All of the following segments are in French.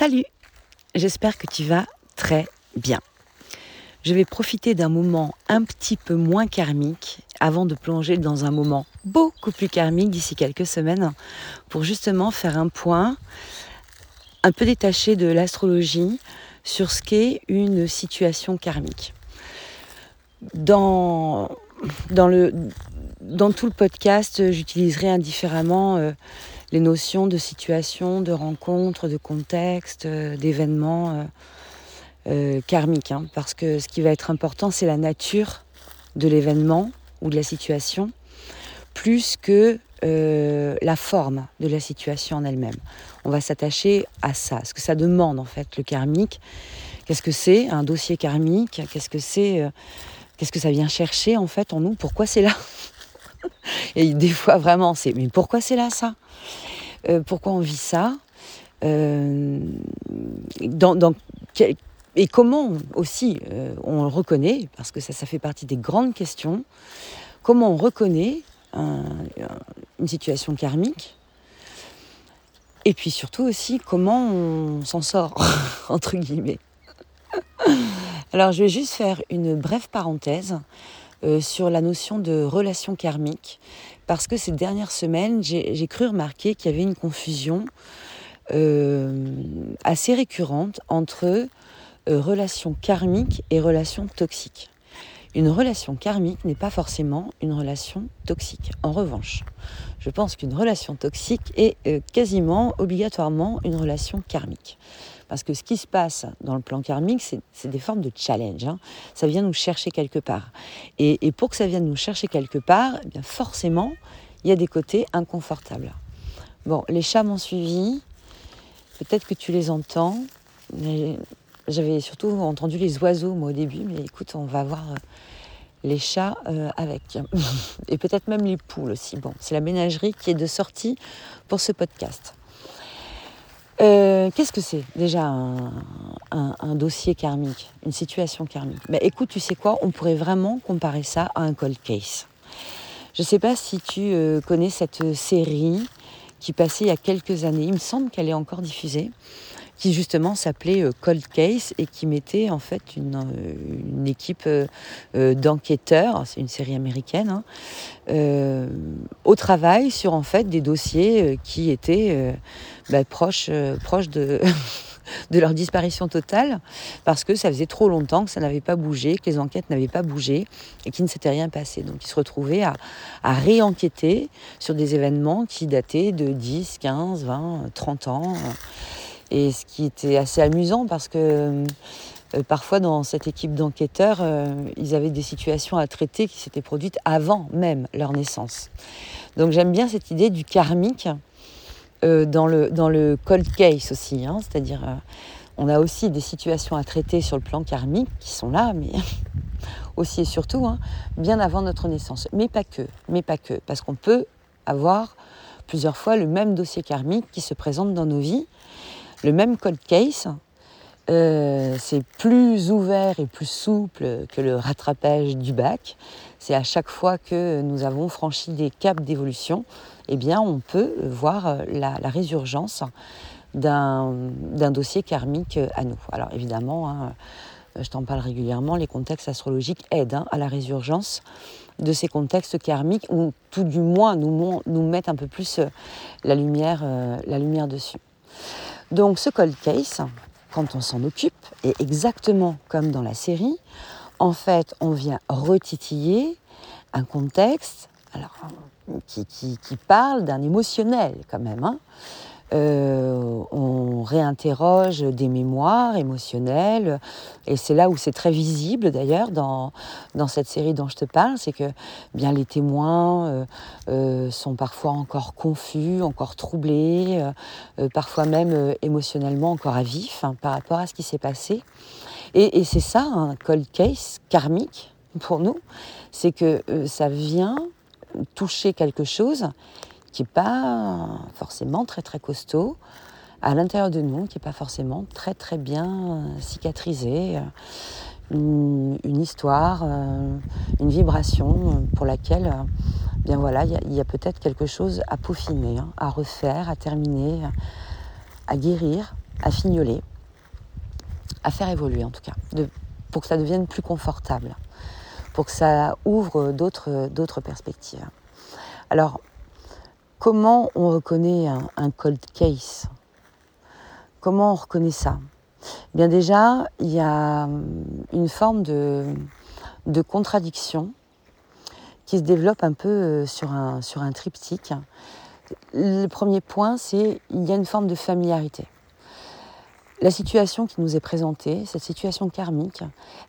Salut J'espère que tu vas très bien. Je vais profiter d'un moment un petit peu moins karmique avant de plonger dans un moment beaucoup plus karmique d'ici quelques semaines pour justement faire un point un peu détaché de l'astrologie sur ce qu'est une situation karmique. Dans, le, tout le podcast, j'utiliserai indifféremment euh, les notions de situation, de rencontre, de contexte, euh, d'événements euh, euh, karmiques. Hein, parce que ce qui va être important, c'est la nature de l'événement ou de la situation, plus que la forme de la situation en elle-même. On va s'attacher à ça, ce que ça demande en fait, le karmique. Qu'est-ce que c'est un dossier karmique? Qu'est-ce que c'est Qu'est-ce que ça vient chercher en fait en nous? Pourquoi c'est là? Et des fois, vraiment, c'est mais pourquoi c'est là ça? Euh, Pourquoi on vit ça? Euh, Et comment aussi euh, on le reconnaît, parce que ça, ça fait partie des grandes questions, comment on reconnaît une situation karmique? Et puis surtout aussi comment on s'en sort, entre guillemets. Alors je vais juste faire une brève parenthèse euh, sur la notion de relation karmique, parce que ces dernières semaines, j'ai cru remarquer qu'il y avait une confusion euh, assez récurrente entre euh, relation karmique et relation toxique. Une relation karmique n'est pas forcément une relation toxique. En revanche, je pense qu'une relation toxique est quasiment obligatoirement une relation karmique. Parce que ce qui se passe dans le plan karmique, c'est des formes de challenge. Hein. Ça vient nous chercher quelque part. Et, pour que ça vienne nous chercher quelque part, eh forcément, il y a des côtés inconfortables. Bon, les chats m'ont suivi. Peut-être que tu les entends. J'avais surtout entendu les oiseaux, moi, au début. Mais écoute, on va voir euh, les chats euh, avec. Et peut-être même les poules aussi. Bon, c'est la ménagerie qui est de sortie pour ce podcast. Euh, qu'est-ce que c'est déjà un, dossier karmique, une situation karmique? Ben, Écoute, tu sais quoi On pourrait vraiment comparer ça à un cold case. Je ne sais pas si tu euh, connais cette série qui passait il y a quelques années. Il me semble qu'elle est encore diffusée qui justement s'appelait euh, Cold Case et qui mettait en fait une, euh, équipe euh, d'enquêteurs, c'est une série américaine, hein, au travail sur en fait des dossiers qui étaient bah, proches, proches de de leur disparition totale, parce que ça faisait trop longtemps que ça n'avait pas bougé, que les enquêtes n'avaient pas bougé et qu'il ne s'était rien passé. Donc ils se retrouvaient à, à réenquêter sur des événements qui dataient de 10, 15, 20, 30 ans. Et ce qui était assez amusant parce que euh, parfois dans cette équipe d'enquêteurs, euh, ils avaient des situations à traiter qui s'étaient produites avant même leur naissance. Donc j'aime bien cette idée du karmique euh, dans, le, dans le cold case aussi, hein. c'est-à-dire on a aussi des situations à traiter sur le plan karmique qui sont là, mais aussi et surtout hein, bien avant notre naissance. Mais pas que, mais pas que, parce qu'on peut avoir plusieurs fois le même dossier karmique qui se présente dans nos vies le même cold case, euh, c'est plus ouvert et plus souple que le rattrapage du bac. C'est à chaque fois que nous avons franchi des caps d'évolution, eh bien, on peut voir la, résurgence d'un dossier karmique à nous. Alors évidemment, hein, je t'en parle régulièrement, les contextes astrologiques aident hein, à la résurgence de ces contextes karmiques, ou tout du moins nous, nous mettent un peu plus la lumière, euh, la lumière dessus. Donc ce cold case, quand on s'en occupe, est exactement comme dans la série. En fait, on vient retitiller un contexte qui parle d'un émotionnel quand même. Hein. Euh, on réinterroge des mémoires émotionnelles, et c'est là où c'est très visible d'ailleurs dans, dans cette série dont je te parle, c'est que bien les témoins euh, euh, sont parfois encore confus, encore troublés, parfois même émotionnellement encore à vif hein, par rapport à ce qui s'est passé. Et, et c'est ça un cold case karmique pour nous, c'est que ça vient toucher quelque chose qui n'est pas forcément très très costaud à l'intérieur de nous, qui n'est pas forcément très très bien euh, cicatrisé. Euh, une, histoire, euh, une vibration pour laquelle, bien voilà, il y a, peut-être quelque chose à peaufiner, hein, à refaire, à terminer, à guérir à fignoler, à faire évoluer en tout cas, pour que ça devienne plus confortable, pour que ça ouvre d'autres perspectives. Alors, comment on reconnaît un, cold case? Comment on reconnaît ça? Eh Bien déjà, il y a une forme de, de contradiction qui se développe un peu euh, sur un, sur un triptyque. Le premier point, c'est il y a une forme de familiarité. La situation qui nous est présentée, cette situation karmique,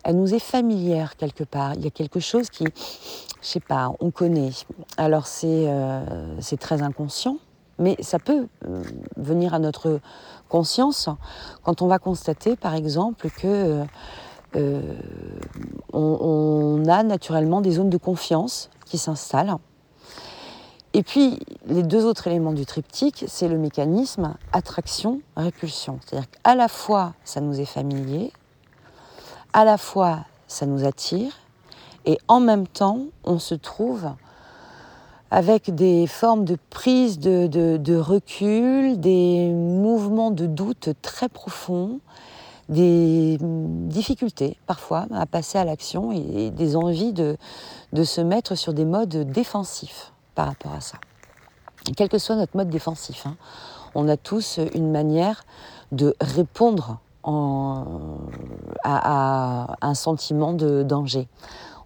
elle nous est familière quelque part. Il y a quelque chose qui, je sais pas, on connaît. Alors c'est euh, très inconscient, mais ça peut euh, venir à notre conscience quand on va constater, par exemple, que euh, on, a naturellement des zones de confiance qui s'installent. Et puis, les deux autres éléments du triptyque, c'est le mécanisme attraction-répulsion. C'est-à-dire qu'à la fois, ça nous est familier, à la fois, ça nous attire, et en même temps, on se trouve avec des formes de prise de, recul, des mouvements de doute très profonds, des difficultés parfois à passer à l'action et des envies de se mettre sur des modes défensifs par rapport à ça. quel que soit notre mode défensif, hein, on a tous une manière de répondre à, un sentiment de danger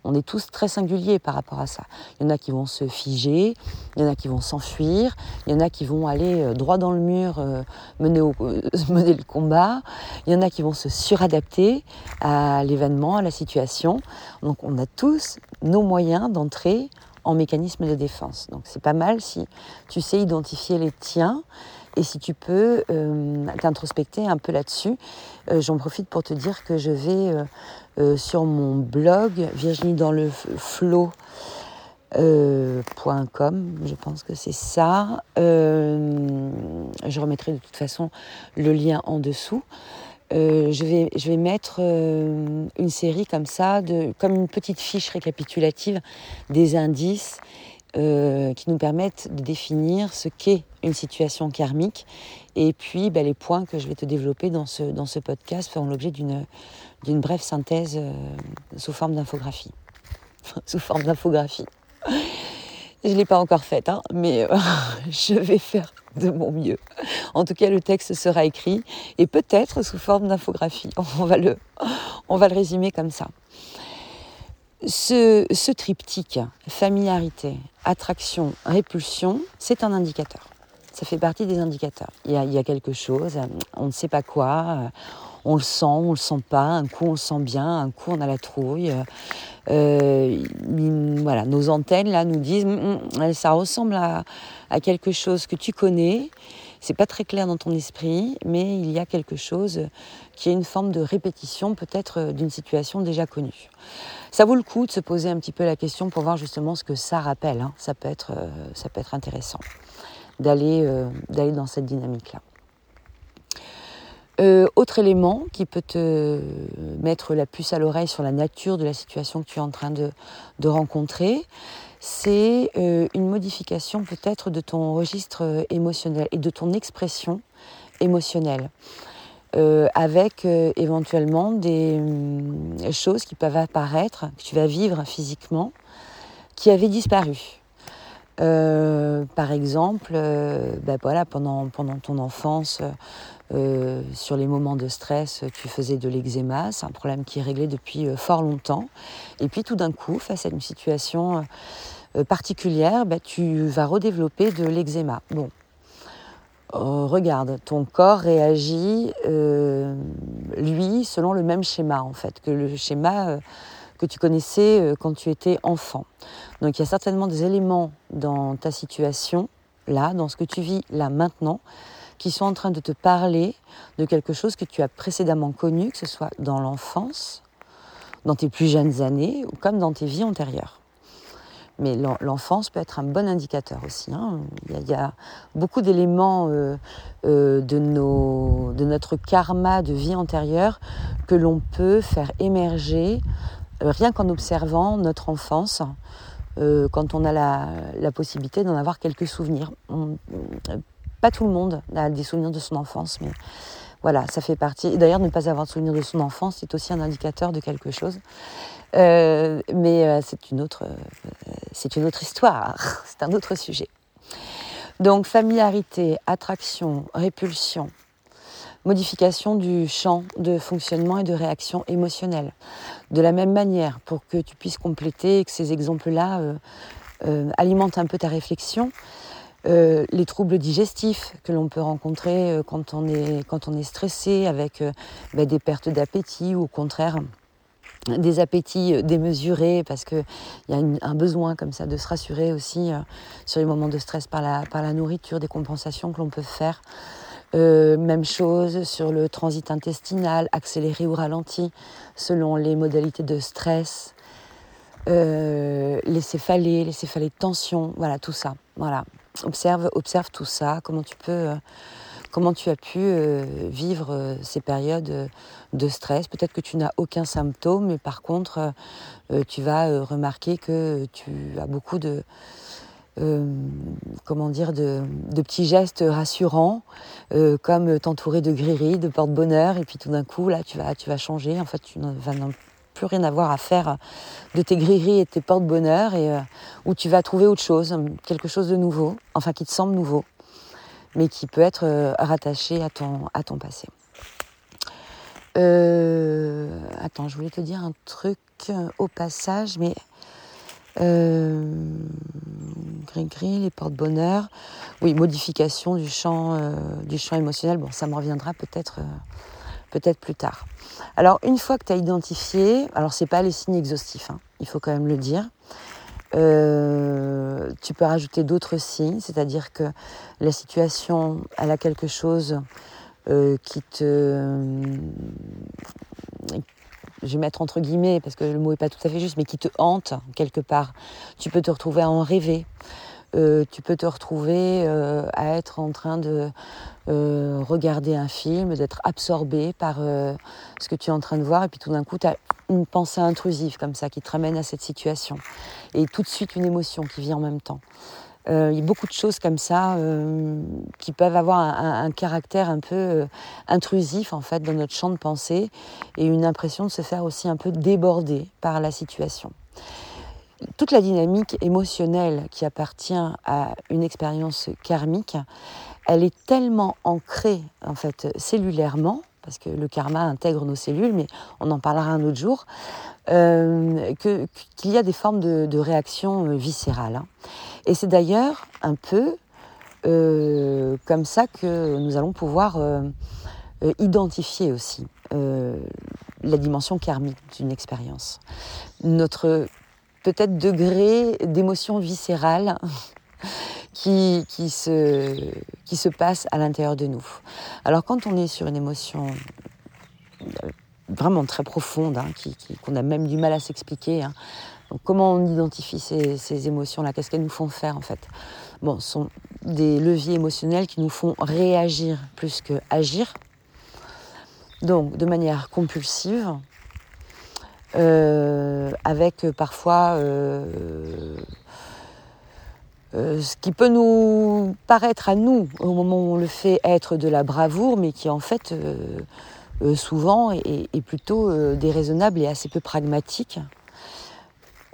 on est tous très singuliers par rapport à ça. Il y en a qui vont se figer, il y en a qui vont s'enfuir, il y en a qui vont aller euh, droit dans le mur, euh, mener, euh, mener le combat, il y en a qui vont se suradapter à l'événement, à la situation. Donc on a tous nos moyens d'entrer en mécanisme de défense. Donc c'est pas mal si tu sais identifier les tiens et si tu peux euh, t'introspecter un peu là-dessus, euh, j'en profite pour te dire que je vais euh, sur mon blog Virginie dans le. .com, je pense que c'est ça. je remettrai de toute façon le lien en dessous. Je, vais, je vais mettre une série comme ça, de, comme une petite fiche récapitulative des indices euh, qui nous permettent de définir ce qu'est une situation karmique et puis bah, les points que je vais te développer dans ce, dans ce podcast feront l'objet d'une, brève synthèse euh, sous forme d'infographie. sous forme d'infographie. Je ne l'ai pas encore faite, hein, mais euh, je vais faire de mon mieux. En tout cas, le texte sera écrit et peut-être sous forme d'infographie. On va le, on résumer comme ça. Ce, triptyque, familiarité, attraction, répulsion, c'est un indicateur. Ça fait partie des indicateurs. Il y, a, quelque chose, on ne sait pas quoi, on le sent, on le sent pas, un coup on le sent bien, un coup on a la trouille. Euh, voilà, nos antennes là nous disent, hum, hum, ça ressemble à, quelque chose que tu connais. C'est pas très clair dans ton esprit, mais il y a quelque chose qui est une forme de répétition peut-être d'une situation déjà connue ça vaut le coup de se poser un petit peu la question pour voir justement ce que ça rappelle. Hein. Ça, peut être, euh, ça peut être intéressant d'aller euh, d'aller dans cette dynamique-là. Euh, autre élément qui peut te mettre la puce à l'oreille sur la nature de la situation que tu es en train de, rencontrer, c'est une modification peut-être de ton registre émotionnel et de ton expression émotionnelle. Euh, avec euh, éventuellement des hum, choses qui peuvent apparaître, que tu vas vivre physiquement, qui avaient disparu. Euh, par exemple, ben voilà, pendant, pendant ton enfance, sur les moments de stress, tu faisais de l'eczéma, c'est un problème qui est réglé depuis fort longtemps. Et puis tout d'un coup, face à une situation particulière, ben, tu vas redévelopper de l'eczéma. Bon, euh, regarde, ton corps réagit, euh, lui, selon le même schéma, en fait, que le schéma euh, que tu connaissais quand tu étais enfant. Donc il y a certainement des éléments dans ta situation, là, dans ce que tu vis là maintenant, qui sont en train de te parler de quelque chose que tu as précédemment connu, que ce soit dans l'enfance, dans tes plus jeunes années ou comme dans tes vies antérieures. Mais l'enfance peut être un bon indicateur aussi. Hein. Il, y a, beaucoup d'éléments euh, euh, de, de notre karma de vie antérieure que l'on peut faire émerger euh, rien qu'en observant notre enfance, quand on a la, possibilité d'en avoir quelques souvenirs. Pas tout le monde a des souvenirs de son enfance, mais Voilà, ça fait partie. D'ailleurs, ne pas avoir de souvenir de son enfance, c'est aussi un indicateur de quelque chose. Euh, mais euh, c'est une autre, c'est une autre histoire, c'est un autre sujet. Donc familiarité, attraction, répulsion, modification du champ de fonctionnement et de réaction émotionnelle. De la même manière, pour que tu puisses compléter et que ces exemples-là euh, euh, alimentent un peu ta réflexion, euh, les troubles digestifs que l'on peut rencontrer quand, on est, quand on est stressé avec bah, des pertes d'appétit ou au contraire des appétits démesurés parce qu'il y a un besoin comme ça de se rassurer aussi sur les moments de stress par la, nourriture, des compensations que l'on peut faire. Euh, même chose sur le transit intestinal, accéléré ou ralenti, selon les modalités de stress, euh, les céphalées, les céphalées de tension, voilà tout ça. Voilà, observe, observe tout ça, comment tu peux, euh, comment tu as pu vivre ces périodes de stress? Peut-être que tu n'as aucun symptôme, mais par contre, tu vas remarquer que tu as beaucoup de euh, comment dire, de, petits gestes rassurants, euh, comme t'entourer de grilleries, de porte-bonheur, et puis tout d'un coup, là, tu vas, tu vas changer. En fait, tu vas plus rien avoir à faire de tes grilleries et de tes porte-bonheur, et euh, où tu vas trouver autre chose, quelque chose de nouveau, enfin qui te semble nouveau, mais qui peut être rattaché à ton, à ton passé. attends, je voulais te dire un truc au passage, mais euh, gris-gris, les porte-bonheur. Oui, modification du champ, euh, du champ émotionnel. Bon, ça me reviendra peut-être euh, peut-être plus tard. Alors, une fois que tu as identifié, alors c'est pas les signes exhaustifs, hein, il faut quand même le dire. Euh, tu peux rajouter d'autres signes, c'est-à-dire que la situation, elle a quelque chose qui te je vais mettre entre guillemets parce que le mot n'est pas tout à fait juste, mais qui te hante quelque part. Tu peux te retrouver à en rêver. Euh, tu peux te retrouver euh, à être en train de euh, regarder un film, d'être absorbé par ce que tu es en train de voir, et puis tout d'un coup, tu as une pensée intrusive comme ça qui te ramène à cette situation, et tout de suite une émotion qui vient en même temps. Il y a beaucoup de choses comme ça qui peuvent avoir un, caractère un peu intrusif en fait dans notre champ de pensée et une impression de se faire aussi un peu déborder par la situation. Toute la dynamique émotionnelle qui appartient à une expérience karmique, elle est tellement ancrée en fait cellulairement parce que le karma intègre nos cellules, mais on en parlera un autre jour, qu'il y a des formes de, réactions viscérales. Hein. Et c'est d'ailleurs un peu euh, comme ça que nous allons pouvoir euh, euh, identifier aussi la dimension karmique d'une expérience. Notre peut-être degré d'émotion viscérale qui, se, qui se passe à l'intérieur de nous. Alors quand on est sur une émotion vraiment très profonde, hein, qu'on a même du mal à s'expliquer, hein, comment on identifie ces, émotions-là? Qu'est-ce qu'elles nous font faire en fait? Ce sont des leviers émotionnels qui nous font réagir plus que agir. Donc, de manière compulsive, euh, avec parfois euh, euh, ce qui peut nous paraître à nous, au moment où on le fait, être de la bravoure, mais qui en fait souvent est, est plutôt déraisonnable et assez peu pragmatique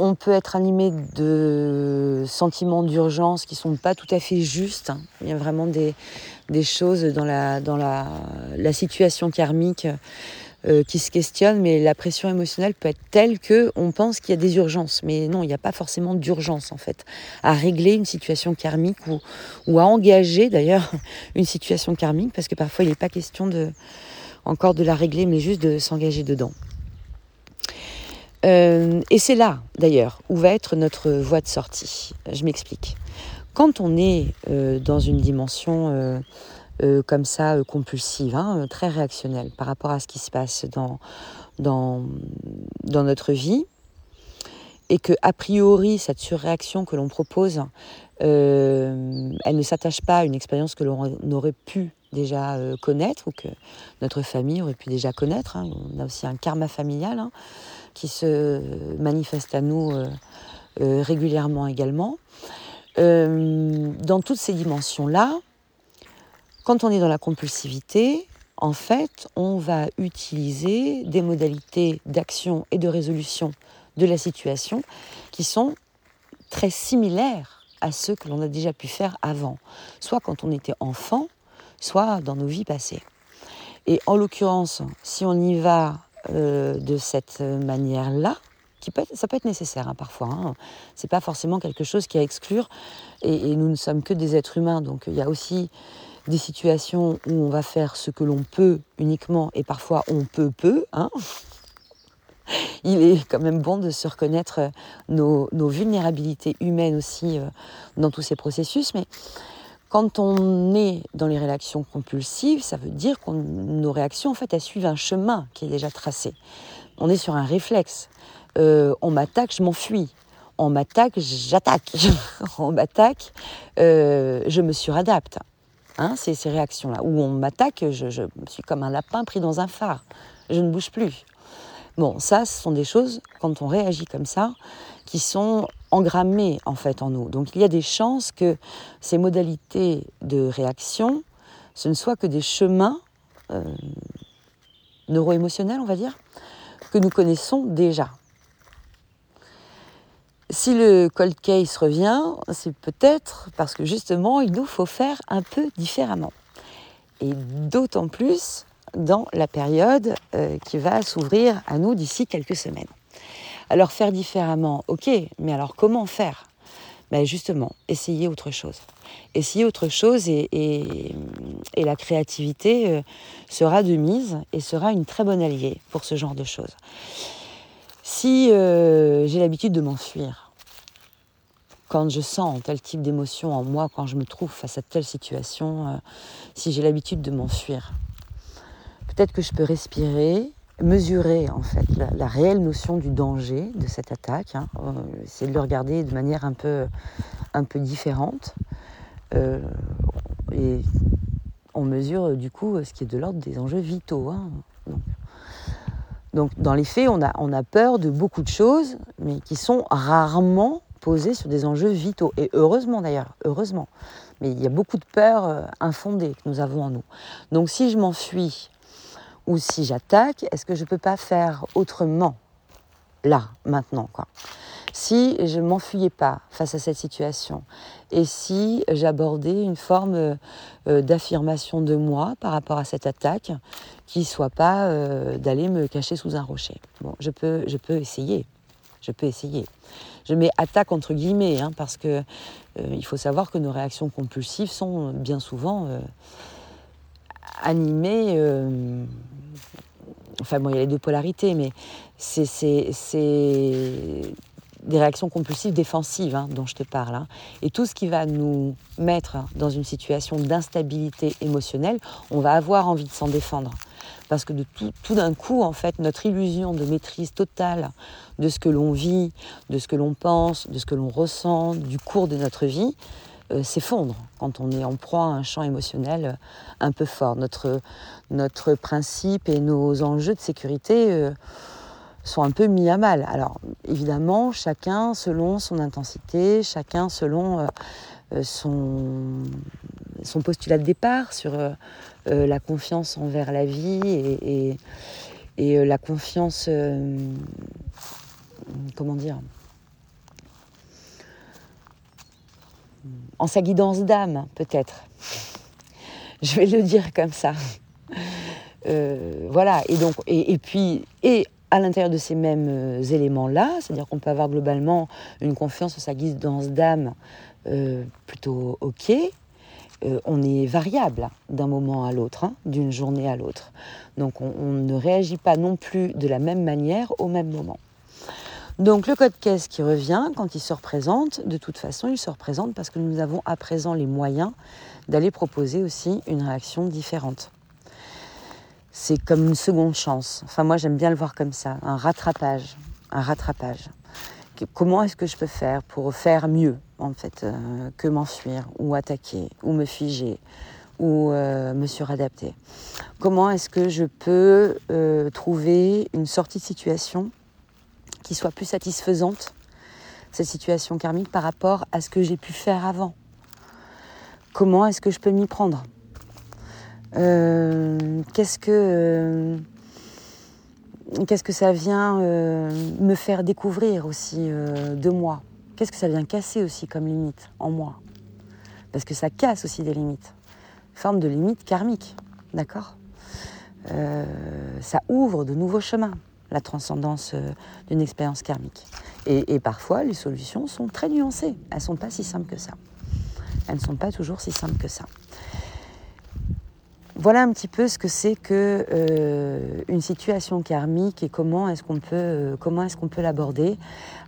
on peut être animé de sentiments d'urgence qui ne sont pas tout à fait justes. Il y a vraiment des, choses dans la, dans la, situation karmique euh, qui se questionnent, mais la pression émotionnelle peut être telle que on pense qu'il y a des urgences. Mais non, il n'y a pas forcément d'urgence en fait à régler une situation karmique ou, à engager d'ailleurs une situation karmique, parce que parfois il n'est pas question encore de la régler, mais juste de s'engager dedans. Euh, et c'est là, d'ailleurs, où va être notre voie de sortie. Je m'explique. Quand on est euh, dans une dimension euh, comme ça, compulsive, hein, très réactionnelle par rapport à ce qui se passe dans, dans, notre vie, et que, a priori, cette surréaction que l'on propose, elle ne s'attache pas à une expérience que l'on aurait pu déjà connaître ou que notre famille aurait pu déjà connaître. Hein. On a aussi un karma familial. Hein qui se manifestent à nous euh, euh, régulièrement également. Euh, dans toutes ces dimensions-là, quand on est dans la compulsivité, en fait, on va utiliser des modalités d'action et de résolution de la situation qui sont très similaires à ceux que l'on a déjà pu faire avant, soit quand on était enfant, soit dans nos vies passées. Et en l'occurrence, si on y va euh, de cette manière-là, ça peut être nécessaire hein, parfois. Hein. C'est pas forcément quelque chose qui est à exclure. Et, nous ne sommes que des êtres humains, donc il y a aussi des situations où on va faire ce que l'on peut uniquement, et parfois on peut peu. Hein. Il est quand même bon de se reconnaître euh, nos, vulnérabilités humaines aussi euh, dans tous ces processus, mais quand on est dans les réactions compulsives, ça veut dire que nos réactions, en fait, elles suivent un chemin qui est déjà tracé. On est sur un réflexe. Euh, on m'attaque, je m'enfuis. On m'attaque, j'attaque. on m'attaque, je me suradapte. Hein, ces réactions-là. Où on m'attaque, je, je, suis comme un lapin pris dans un phare. Je ne bouge plus. Bon, ça, ce sont des choses, quand on réagit comme ça, qui sont engrammées en fait en nous. Donc il y a des chances que ces modalités de réaction, ce ne soient que des chemins euh, neuro-émotionnels, on va dire, que nous connaissons déjà. Si le cold case revient, c'est peut-être parce que justement, il nous faut faire un peu différemment. Et d'autant plus dans la période euh, qui va s'ouvrir à nous d'ici quelques semaines. Alors faire différemment, ok, mais alors comment faire? Ben Justement, essayer autre chose. Essayer autre chose et, la créativité euh, sera de mise et sera une très bonne alliée pour ce genre de choses. Si euh, j'ai l'habitude de m'enfuir, quand je sens tel type d'émotion en moi, quand je me trouve face à telle situation, si j'ai l'habitude de m'enfuir, peut-être que je peux respirer, mesurer en fait la, réelle notion du danger de cette attaque, hein. euh, essayer de le regarder de manière un peu, différente. Euh, et on mesure du coup ce qui est de l'ordre des enjeux vitaux. Hein. Dans les faits, on a, on a peur de beaucoup de choses, mais qui sont rarement posées sur des enjeux vitaux. Et heureusement d'ailleurs, heureusement. Mais il y a beaucoup de peurs euh, infondées que nous avons en nous. Donc si je m'enfuis ou si j'attaque, est-ce que je ne peux pas faire autrement là, maintenant quoi? Si je ne m'enfuyais pas face à cette situation et si j'abordais une forme euh, d'affirmation de moi par rapport à cette attaque qui ne soit pas euh, d'aller me cacher sous un rocher. Bon, je peux, je peux essayer. Je peux essayer. Je mets attaque entre guillemets hein, parce que euh, il faut savoir que nos réactions compulsives sont bien souvent animées Enfin, bon, il y a les deux polarités, mais c'est des réactions compulsives défensives hein, dont je te parle. Hein. Et tout ce qui va nous mettre dans une situation d'instabilité émotionnelle, on va avoir envie de s'en défendre. Parce que de tout, tout d'un coup, en fait, notre illusion de maîtrise totale de ce que l'on vit, de ce que l'on pense, de ce que l'on ressent, du cours de notre vie, euh, s'effondre quand on est en proie à un champ émotionnel euh, un peu fort. Notre, notre principe et nos enjeux de sécurité euh, sont un peu mis à mal. Alors évidemment, chacun selon son intensité, chacun selon son, son postulat de départ sur la confiance envers la vie et, la confiance, comment dire, en sa guidance d'âme, peut-être. Je vais le dire comme ça. Euh, voilà, et donc, et, puis, et à l'intérieur de ces mêmes euh, éléments-là, c'est-à-dire qu'on peut avoir globalement une confiance en sa guidance d'âme euh, plutôt ok, on est variable d'un moment à l'autre, hein, d'une journée à l'autre. Donc on, on ne réagit pas non plus de la même manière au même moment. Donc le code caisse qui revient, quand il se représente, de toute façon, il se représente parce que nous avons à présent les moyens d'aller proposer aussi une réaction différente. C'est comme une seconde chance. Enfin, moi, j'aime bien le voir comme ça, un rattrapage, un rattrapage. Comment est-ce que je peux faire pour faire mieux, en fait, euh, que m'enfuir ou attaquer ou me figer ou euh, me suradapter? Comment est-ce que je peux euh, trouver une sortie de situation qui soit plus satisfaisante, cette situation karmique, par rapport à ce que j'ai pu faire avant? Comment est-ce que je peux m'y prendre? Qu'est-ce que qu'est-ce que ça vient me faire découvrir aussi de moi? Qu'est-ce que ça vient casser aussi comme limite en moi? Parce que ça casse aussi des limites, forme de limites karmiques, d'accord? Ça ouvre de nouveaux chemins, la transcendance d'une expérience karmique. Et, parfois, les solutions sont très nuancées. Elles ne sont pas si simples que ça. Elles ne sont pas toujours si simples que ça. Voilà un petit peu ce que c'est que euh, une situation karmique et comment est-ce qu'on peut euh, comment est-ce qu'on peut l'aborder.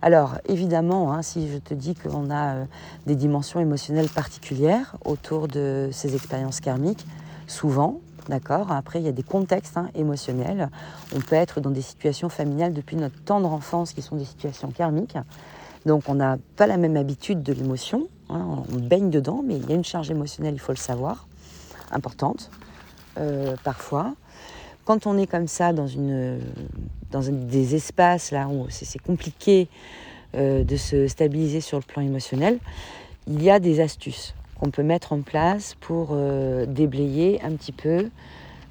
Alors évidemment, hein, si je te dis qu'on a euh, des dimensions émotionnelles particulières autour de ces expériences karmiques, souvent, d'accord. Après, il y a des contextes hein, émotionnels. On peut être dans des situations familiales depuis notre tendre enfance qui sont des situations karmiques. Donc on n'a pas la même habitude de l'émotion. Hein, on baigne dedans, mais il y a une charge émotionnelle, il faut le savoir, importante. Euh, parfois. Quand on est comme ça dans, une, dans des espaces là où c'est compliqué euh, de se stabiliser sur le plan émotionnel, il y a des astuces qu'on peut mettre en place pour euh, déblayer un petit peu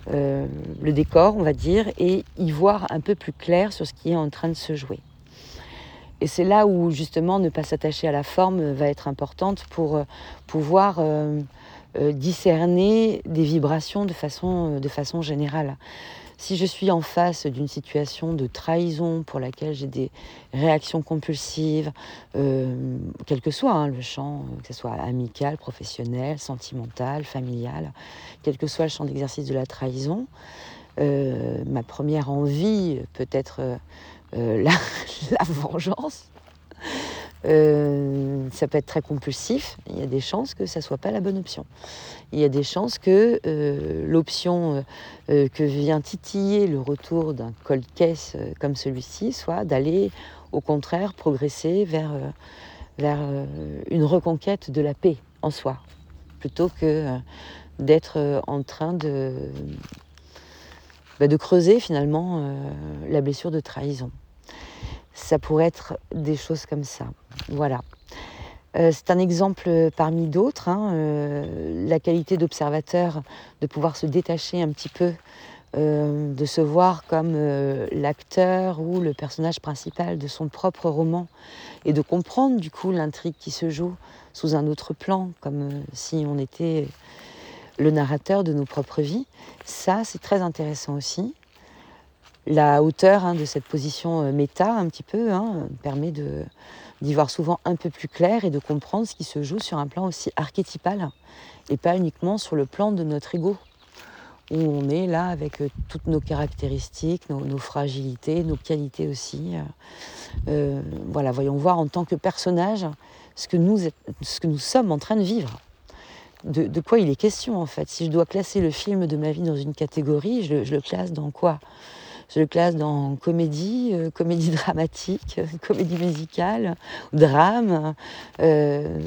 le décor, on va dire, et y voir un peu plus clair sur ce qui est en train de se jouer. Et c'est là où justement ne pas s'attacher à la forme va être importante pour pouvoir discerner des vibrations de façon, euh, de façon générale. Si je suis en face d'une situation de trahison pour laquelle j'ai des réactions compulsives, euh, quel que soit hein, le champ, que ce soit amical, professionnel, sentimental, familial, quel que soit le champ d'exercice de la trahison, ma première envie peut être la vengeance. Euh, ça peut être très compulsif. Il y a des chances que ça soit pas la bonne option. Il y a des chances que euh, l'option euh, que vient titiller le retour d'un cold case comme celui-ci soit d'aller au contraire progresser vers, vers une reconquête de la paix en soi, plutôt que d'être en train de, bah, de creuser finalement la blessure de trahison ça pourrait être des choses comme ça. Voilà. Euh, c'est un exemple parmi d'autres, hein, euh, la qualité d'observateur, de pouvoir se détacher un petit peu, euh, de se voir comme l'acteur ou le personnage principal de son propre roman, et de comprendre du coup l'intrigue qui se joue sous un autre plan, comme si on était le narrateur de nos propres vies. Ça, c'est très intéressant aussi la hauteur hein, de cette position euh, méta, un petit peu, hein, permet d'y voir souvent un peu plus clair et de comprendre ce qui se joue sur un plan aussi archétypal et pas uniquement sur le plan de notre ego, où on est là avec euh, toutes nos caractéristiques, nos, fragilités, nos qualités aussi. Euh, voilà, voyons voir en tant que personnage ce que nous, ce que nous sommes en train de vivre. De, quoi il est question en fait? Si je dois classer le film de ma vie dans une catégorie, je le classe dans quoi? Je le classe dans comédie, euh, comédie dramatique, comédie musicale, drame. Euh,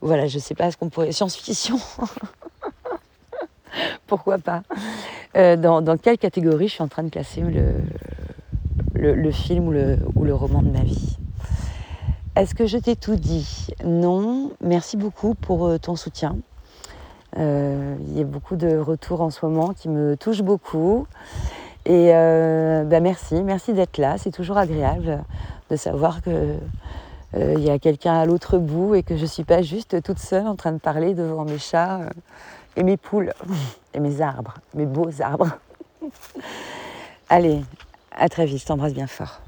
voilà, je sais pas ce qu'on pourrait. Science-fiction. Pourquoi pas euh, dans, quelle catégorie je suis en train de classer le, film ou le roman de ma vie? Est-ce que je t'ai tout dit? Non. Merci beaucoup pour ton soutien. il y a beaucoup de retours en ce moment qui me touchent beaucoup. Et euh, bah merci, merci d'être là. C'est toujours agréable de savoir que euh, il y a quelqu'un à l'autre bout et que je ne suis pas juste toute seule en train de parler devant mes chats euh, et mes poules et mes arbres, mes beaux arbres. Allez, à très vite, je t'embrasse bien fort.